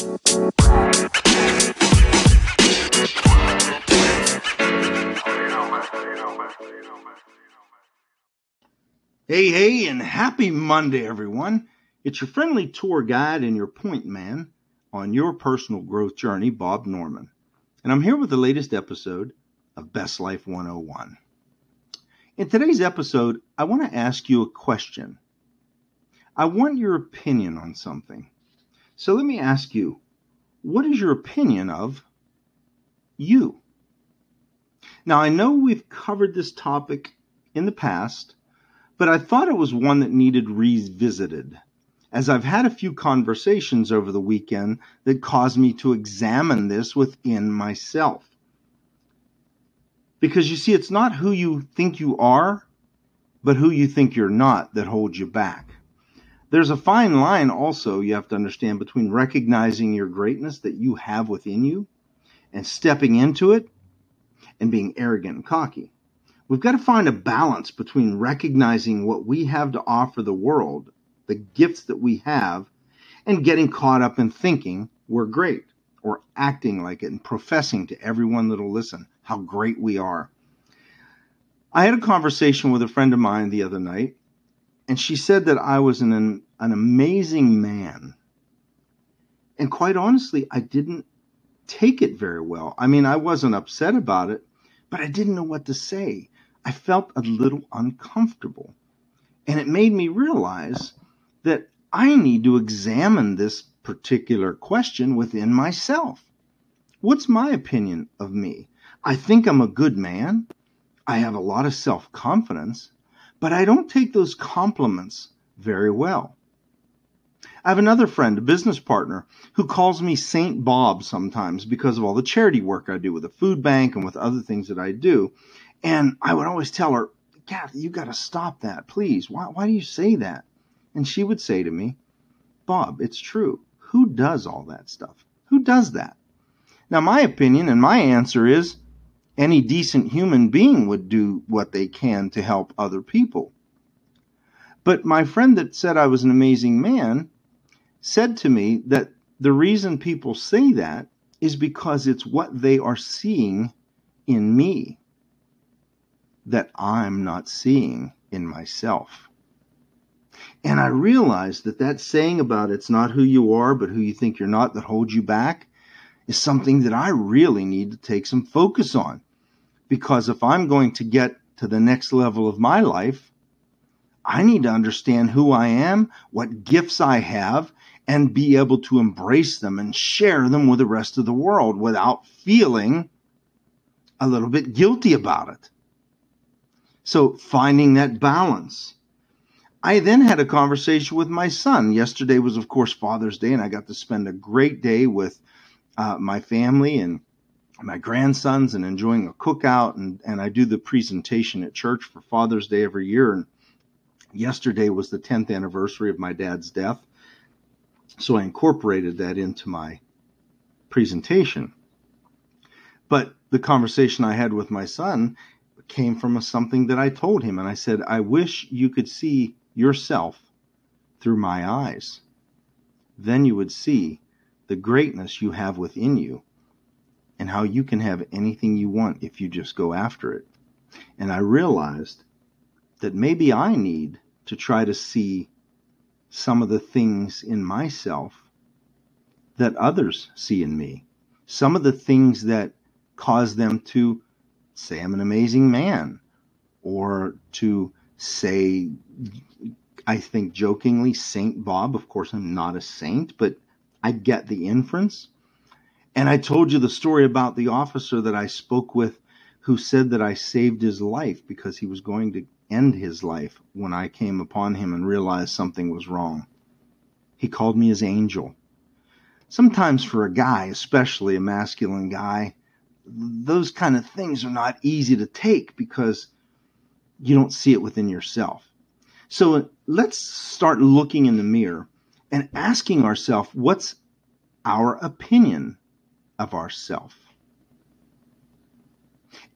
Hey, hey, and happy Monday, everyone. It's your friendly tour guide and your point man on your personal growth journey, Bob Norman. And I'm here with the latest episode of Best Life 101. In today's episode, I want to ask you a question. I want your opinion on something. So let me ask you what is your opinion of you? Now, I know we've covered this topic in the past but I thought it was one that needed revisited, as I've had a few conversations over the weekend that caused me to examine this within myself. Because you see, it's not who you think you are, but who you think you're not that holds you back. There's a fine line also you have to understand between recognizing your greatness that you have within you and stepping into it and being arrogant and cocky. We've got to find a balance between recognizing what we have to offer the world, the gifts that we have, and getting caught up in thinking we're great or acting like it and professing to everyone that'll listen how great we are. I had a conversation with a friend of mine the other night, and she said that I was an, an amazing man. And quite honestly, I didn't take it very well. I mean, I wasn't upset about it, but I didn't know what to say. I felt a little uncomfortable. And it made me realize that I need to examine this particular question within myself. What's my opinion of me? I think I'm a good man. I have a lot of self confidence, but I don't take those compliments very well. I have another friend, a business partner, who calls me Saint Bob sometimes because of all the charity work I do with the food bank and with other things that I do. And I would always tell her, Kathy, you got to stop that, please. Why, why do you say that? And she would say to me, Bob, it's true. Who does all that stuff? Who does that? Now, my opinion and my answer is any decent human being would do what they can to help other people. But my friend that said I was an amazing man said to me that the reason people say that is because it's what they are seeing in me that I'm not seeing in myself. And I realized that that saying about it's not who you are, but who you think you're not that holds you back is something that I really need to take some focus on. Because if I'm going to get to the next level of my life, I need to understand who I am, what gifts I have, and be able to embrace them and share them with the rest of the world without feeling a little bit guilty about it. So finding that balance. I then had a conversation with my son. Yesterday was, of course, Father's Day, and I got to spend a great day with uh, my family and my grandsons and enjoying a cookout. And, and I do the presentation at church for Father's Day every year. And yesterday was the 10th anniversary of my dad's death. So I incorporated that into my presentation. But the conversation I had with my son came from a, something that I told him. And I said, I wish you could see yourself through my eyes. Then you would see the greatness you have within you and how you can have anything you want if you just go after it. And I realized that maybe I need to try to see some of the things in myself that others see in me, some of the things that cause them to say I'm an amazing man, or to say, I think jokingly, Saint Bob. Of course, I'm not a saint, but I get the inference. And I told you the story about the officer that I spoke with who said that I saved his life because he was going to end his life when I came upon him and realized something was wrong. He called me his angel. Sometimes for a guy, especially a masculine guy, those kind of things are not easy to take because you don't see it within yourself. So let's start looking in the mirror and asking ourselves what's our opinion of ourself?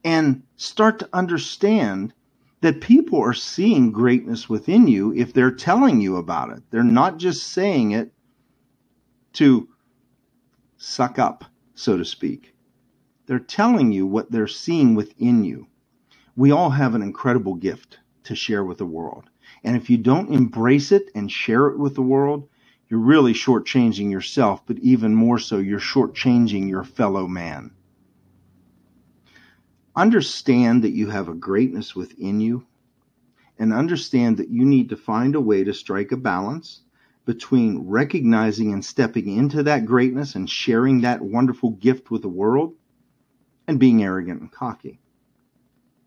And start to understand that people are seeing greatness within you if they're telling you about it. They're not just saying it to suck up, so to speak. They're telling you what they're seeing within you. We all have an incredible gift to share with the world. And if you don't embrace it and share it with the world, you're really shortchanging yourself, but even more so, you're shortchanging your fellow man. Understand that you have a greatness within you and understand that you need to find a way to strike a balance between recognizing and stepping into that greatness and sharing that wonderful gift with the world and being arrogant and cocky.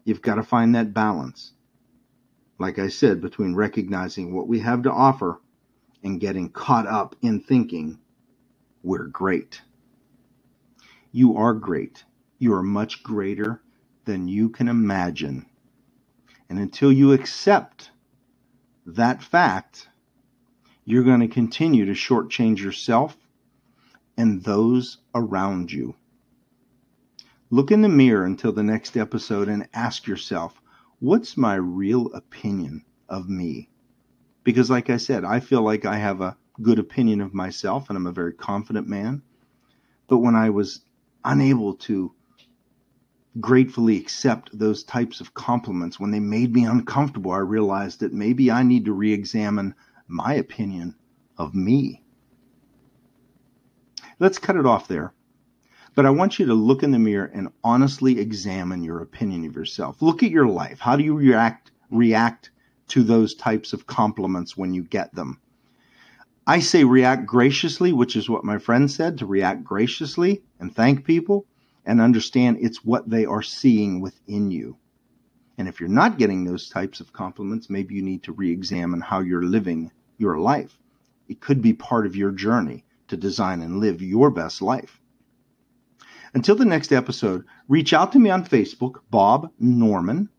You've got to find that balance. Like I said, between recognizing what we have to offer and getting caught up in thinking we're great. You are great. You are much greater than you can imagine. And until you accept that fact, you're going to continue to shortchange yourself and those around you. Look in the mirror until the next episode and ask yourself, what's my real opinion of me? Because, like I said, I feel like I have a good opinion of myself and I'm a very confident man. But when I was unable to gratefully accept those types of compliments, when they made me uncomfortable, I realized that maybe I need to re examine my opinion of me. Let's cut it off there. But I want you to look in the mirror and honestly examine your opinion of yourself. Look at your life. How do you react react to those types of compliments when you get them? I say react graciously, which is what my friend said, to react graciously and thank people and understand it's what they are seeing within you. And if you're not getting those types of compliments, maybe you need to re examine how you're living your life. It could be part of your journey to design and live your best life. Until the next episode, reach out to me on Facebook, Bob Norman.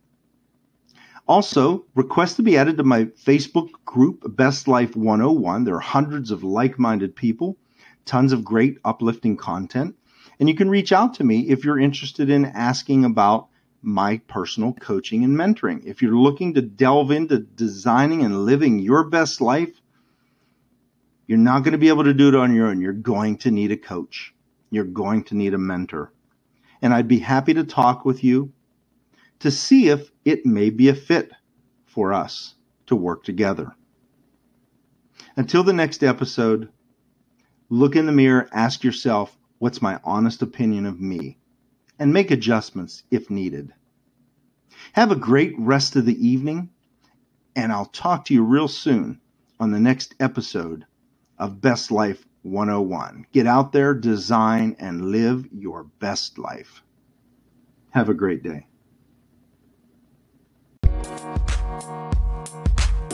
Also, request to be added to my Facebook group, Best Life 101. There are hundreds of like minded people, tons of great uplifting content. And you can reach out to me if you're interested in asking about my personal coaching and mentoring. If you're looking to delve into designing and living your best life, you're not going to be able to do it on your own. You're going to need a coach. You're going to need a mentor. And I'd be happy to talk with you to see if it may be a fit for us to work together. Until the next episode, look in the mirror, ask yourself, what's my honest opinion of me? and make adjustments if needed. Have a great rest of the evening, and I'll talk to you real soon on the next episode of Best Life 101. Get out there, design, and live your best life. Have a great day.